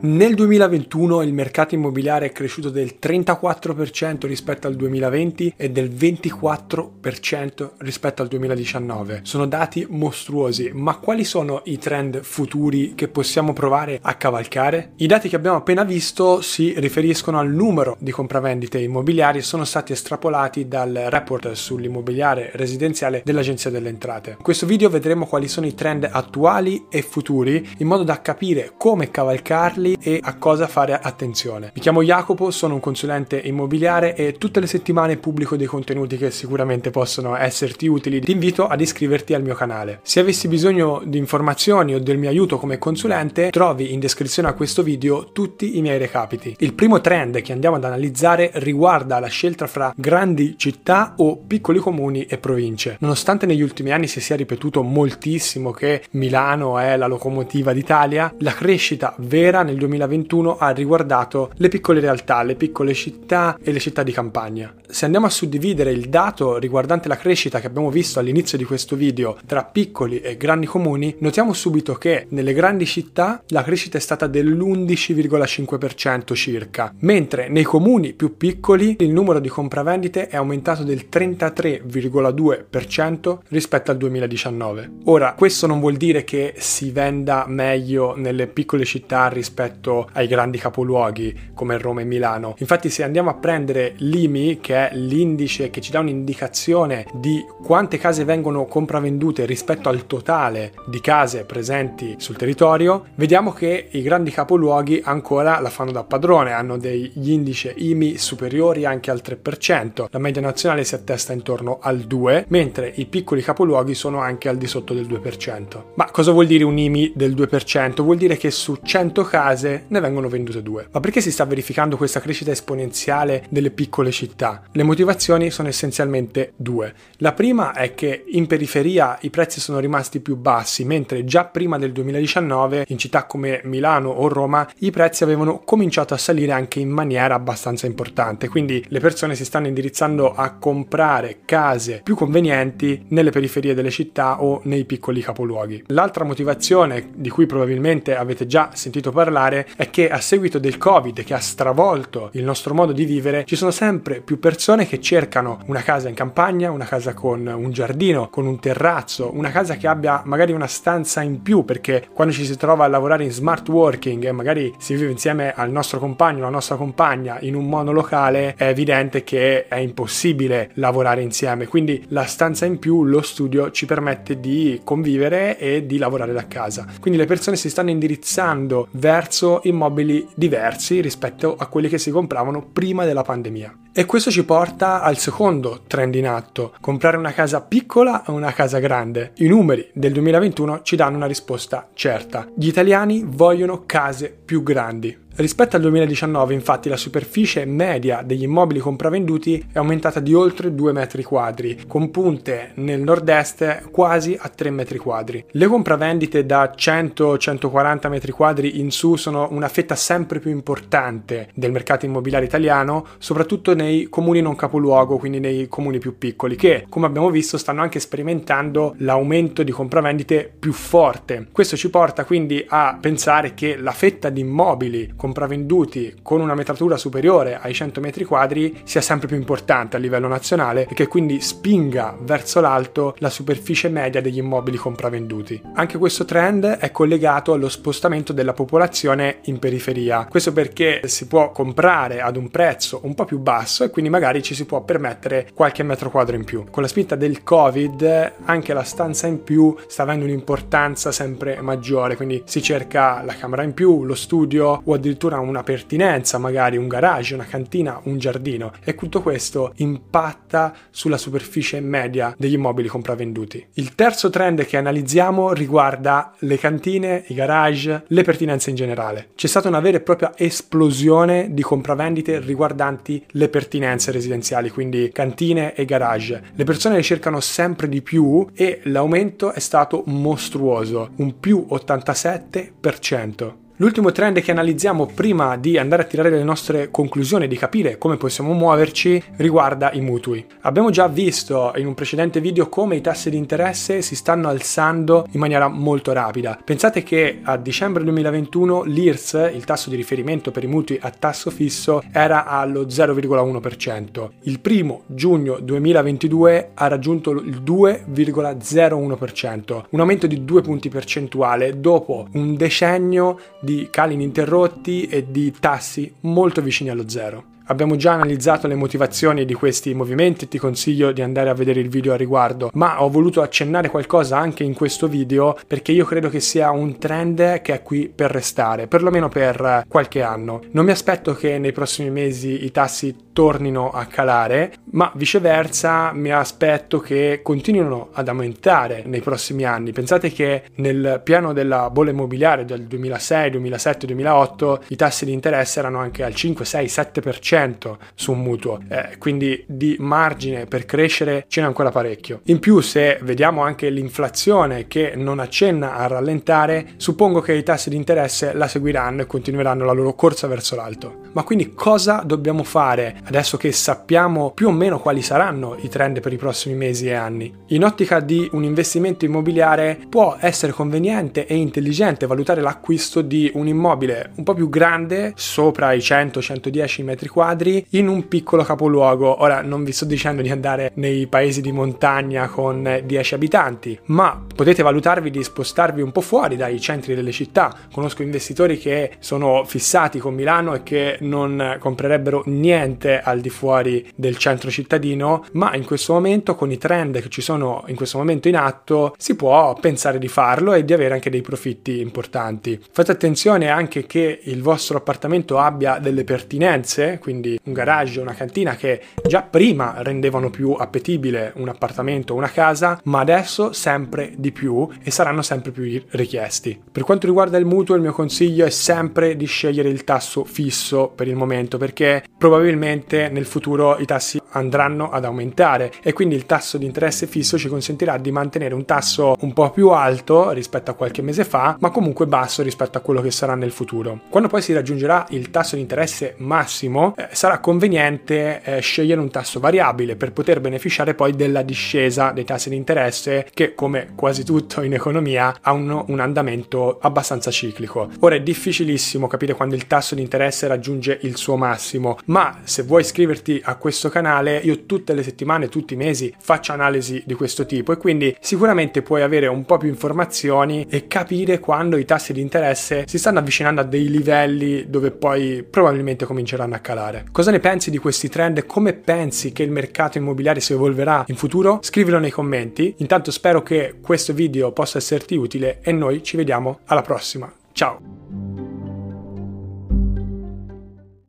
Nel 2021 il mercato immobiliare è cresciuto del 34% rispetto al 2020 e del 24% rispetto al 2019. Sono dati mostruosi, ma quali sono i trend futuri che possiamo provare a cavalcare? I dati che abbiamo appena visto si riferiscono al numero di compravendite immobiliari e sono stati estrapolati dal report sull'immobiliare residenziale dell'Agenzia delle Entrate. In questo video vedremo quali sono i trend attuali e futuri in modo da capire come cavalcarli dettagli e a cosa fare attenzione. Mi chiamo Jacopo, sono un consulente immobiliare e tutte le settimane pubblico dei contenuti che sicuramente possono esserti utili. Ti invito ad iscriverti al mio canale. Se avessi bisogno di informazioni o del mio aiuto come consulente, trovi in descrizione a questo video tutti i miei recapiti. Il primo trend che andiamo ad analizzare riguarda la scelta fra grandi città o piccoli comuni e province. Nonostante negli ultimi anni si sia ripetuto moltissimo che Milano è la locomotiva d'Italia, la crescita vera nel 2021 ha riguardato le piccole realtà, le piccole città e le città di campagna. Se andiamo a suddividere il dato riguardante la crescita che abbiamo visto all'inizio di questo video tra piccoli e grandi comuni, notiamo subito che nelle grandi città la crescita è stata dell'11,5% circa, mentre nei comuni più piccoli il numero di compravendite è aumentato del 33,2% rispetto al 2019. Ora, questo non vuol dire che si venda meglio nelle piccole città rispetto rispetto ai grandi capoluoghi come Roma e Milano. Infatti se andiamo a prendere l'IMI, che è l'indice che ci dà un'indicazione di quante case vengono compravendute rispetto al totale di case presenti sul territorio, vediamo che i grandi capoluoghi ancora la fanno da padrone, hanno degli indici IMI superiori anche al 3%, la media nazionale si attesta intorno al 2%, mentre i piccoli capoluoghi sono anche al di sotto del 2%. Ma cosa vuol dire un IMI del 2%? Vuol dire che su 100 case case ne vengono vendute due. Ma perché si sta verificando questa crescita esponenziale delle piccole città? Le motivazioni sono essenzialmente due. La prima è che in periferia i prezzi sono rimasti più bassi, mentre già prima del 2019 in città come Milano o Roma i prezzi avevano cominciato a salire anche in maniera abbastanza importante. Quindi le persone si stanno indirizzando a comprare case più convenienti nelle periferie delle città o nei piccoli capoluoghi. L'altra motivazione di cui probabilmente avete già sentito parlare particolare è che a seguito del Covid che ha stravolto il nostro modo di vivere, ci sono sempre più persone che cercano una casa in campagna, una casa con un giardino, con un terrazzo, una casa che abbia magari una stanza in più, perché quando ci si trova a lavorare in smart working e magari si vive insieme al nostro compagno, alla nostra compagna in un monolocale, è evidente che è impossibile lavorare insieme. Quindi la stanza in più, lo studio ci permette di convivere e di lavorare da casa. Quindi le persone si stanno indirizzando verso verso immobili diversi rispetto a quelli che si compravano prima della pandemia. E questo ci porta al secondo trend in atto, comprare una casa piccola o una casa grande. I numeri del 2021 ci danno una risposta certa. Gli italiani vogliono case più grandi. Rispetto al 2019, infatti, la superficie media degli immobili compravenduti è aumentata di oltre 2 metri quadri, con punte nel nord-est quasi a 3 metri quadri. Le compravendite da 100-140 metri quadri in su sono una fetta sempre più importante del mercato immobiliare italiano, soprattutto nei comuni non capoluogo, quindi nei comuni più piccoli, che come abbiamo visto stanno anche sperimentando l'aumento di compravendite più forte. Questo ci porta quindi a pensare che la fetta di immobili compravenduti con una metratura superiore ai 100 metri quadri sia sempre più importante a livello nazionale e che quindi spinga verso l'alto la superficie media degli immobili compravenduti. Anche questo trend è collegato allo spostamento della popolazione in periferia. Questo perché si può comprare ad un prezzo un po' più basso e quindi magari ci si può permettere qualche metro quadro in più. Con la spinta del Covid anche la stanza in più sta avendo un'importanza sempre maggiore, quindi si cerca la camera in più, lo studio o addirittura una pertinenza, magari un garage, una cantina, un giardino e tutto questo impatta sulla superficie media degli immobili compravenduti. Il terzo trend che analizziamo riguarda le cantine, i garage, le pertinenze in generale. C'è stata una vera e propria esplosione di compravendite riguardanti le pertinenze residenziali, quindi cantine e garage. Le persone le cercano sempre di più e l'aumento è stato mostruoso, un più 87%. L'ultimo trend che analizziamo prima di andare a tirare le nostre conclusioni e di capire come possiamo muoverci riguarda i mutui. Abbiamo già visto in un precedente video come i tassi di interesse si stanno alzando in maniera molto rapida. Pensate che a dicembre 2021 l'IRS, il tasso di riferimento per i mutui a tasso fisso, era allo 0,1%. Il primo giugno 2022 ha raggiunto il 2,01%, un aumento di 2 punti percentuali dopo un decennio di cali ininterrotti e di tassi molto vicini allo zero. Abbiamo già analizzato le motivazioni di questi movimenti ti consiglio di andare a vedere il video a riguardo, ma ho voluto accennare qualcosa anche in questo video perché io credo che sia un trend che è qui per restare, perlomeno per qualche anno. Non mi aspetto che nei prossimi mesi i tassi tornino a calare, ma viceversa mi aspetto che continuino ad aumentare nei prossimi anni. Pensate che nel piano della bolla immobiliare del 2006, 2007, 2008 i tassi di interesse erano anche al 5, 6, 7% su un mutuo, eh, quindi di margine per crescere ce n'è ancora parecchio. In più se vediamo anche l'inflazione che non accenna a rallentare, suppongo che i tassi di interesse la seguiranno e continueranno la loro corsa verso l'alto. Ma quindi cosa dobbiamo fare adesso che sappiamo più o meno quali saranno i trend per i prossimi mesi e anni. In ottica di un investimento immobiliare può essere conveniente e intelligente valutare l'acquisto di un immobile un po' più grande, sopra i 100-110 metri quadri, in un piccolo capoluogo. Ora non vi sto dicendo di andare nei paesi di montagna con 10 abitanti, ma potete valutarvi di spostarvi un po' fuori dai centri delle città. Conosco investitori che sono fissati con Milano e che non comprerebbero niente al di fuori del centro cittadino, ma in questo momento con i trend che ci sono in questo momento in atto si può pensare di farlo e di avere anche dei profitti importanti. Fate attenzione anche che il vostro appartamento abbia delle pertinenze, quindi un garage, una cantina che già prima rendevano più appetibile un appartamento o una casa, ma adesso sempre di più e saranno sempre più richiesti. Per quanto riguarda il mutuo, il mio consiglio è sempre di scegliere il tasso fisso per il momento perché probabilmente nel futuro i tassi andranno ad aumentare e quindi il tasso di interesse fisso ci consentirà di mantenere un tasso un po' più alto rispetto a qualche mese fa, ma comunque basso rispetto a quello che sarà nel futuro. Quando poi si raggiungerà il tasso di interesse massimo, eh, sarà conveniente eh, scegliere un tasso variabile per poter beneficiare poi della discesa dei tassi di interesse che come quasi tutto in economia ha un, un andamento abbastanza ciclico. Ora è difficilissimo capire quando il tasso di interesse raggiunge il suo massimo, ma se vuoi iscriverti a questo canale, io tutte le settimane, tutti i mesi faccio analisi di questo tipo e quindi sicuramente puoi avere un po' più informazioni e capire quando i tassi di interesse si stanno avvicinando a dei livelli dove poi probabilmente cominceranno a calare. Cosa ne pensi di questi trend come pensi che il mercato immobiliare si evolverà in futuro? Scrivilo nei commenti. Intanto spero che questo video possa esserti utile e noi ci vediamo alla prossima. Ciao!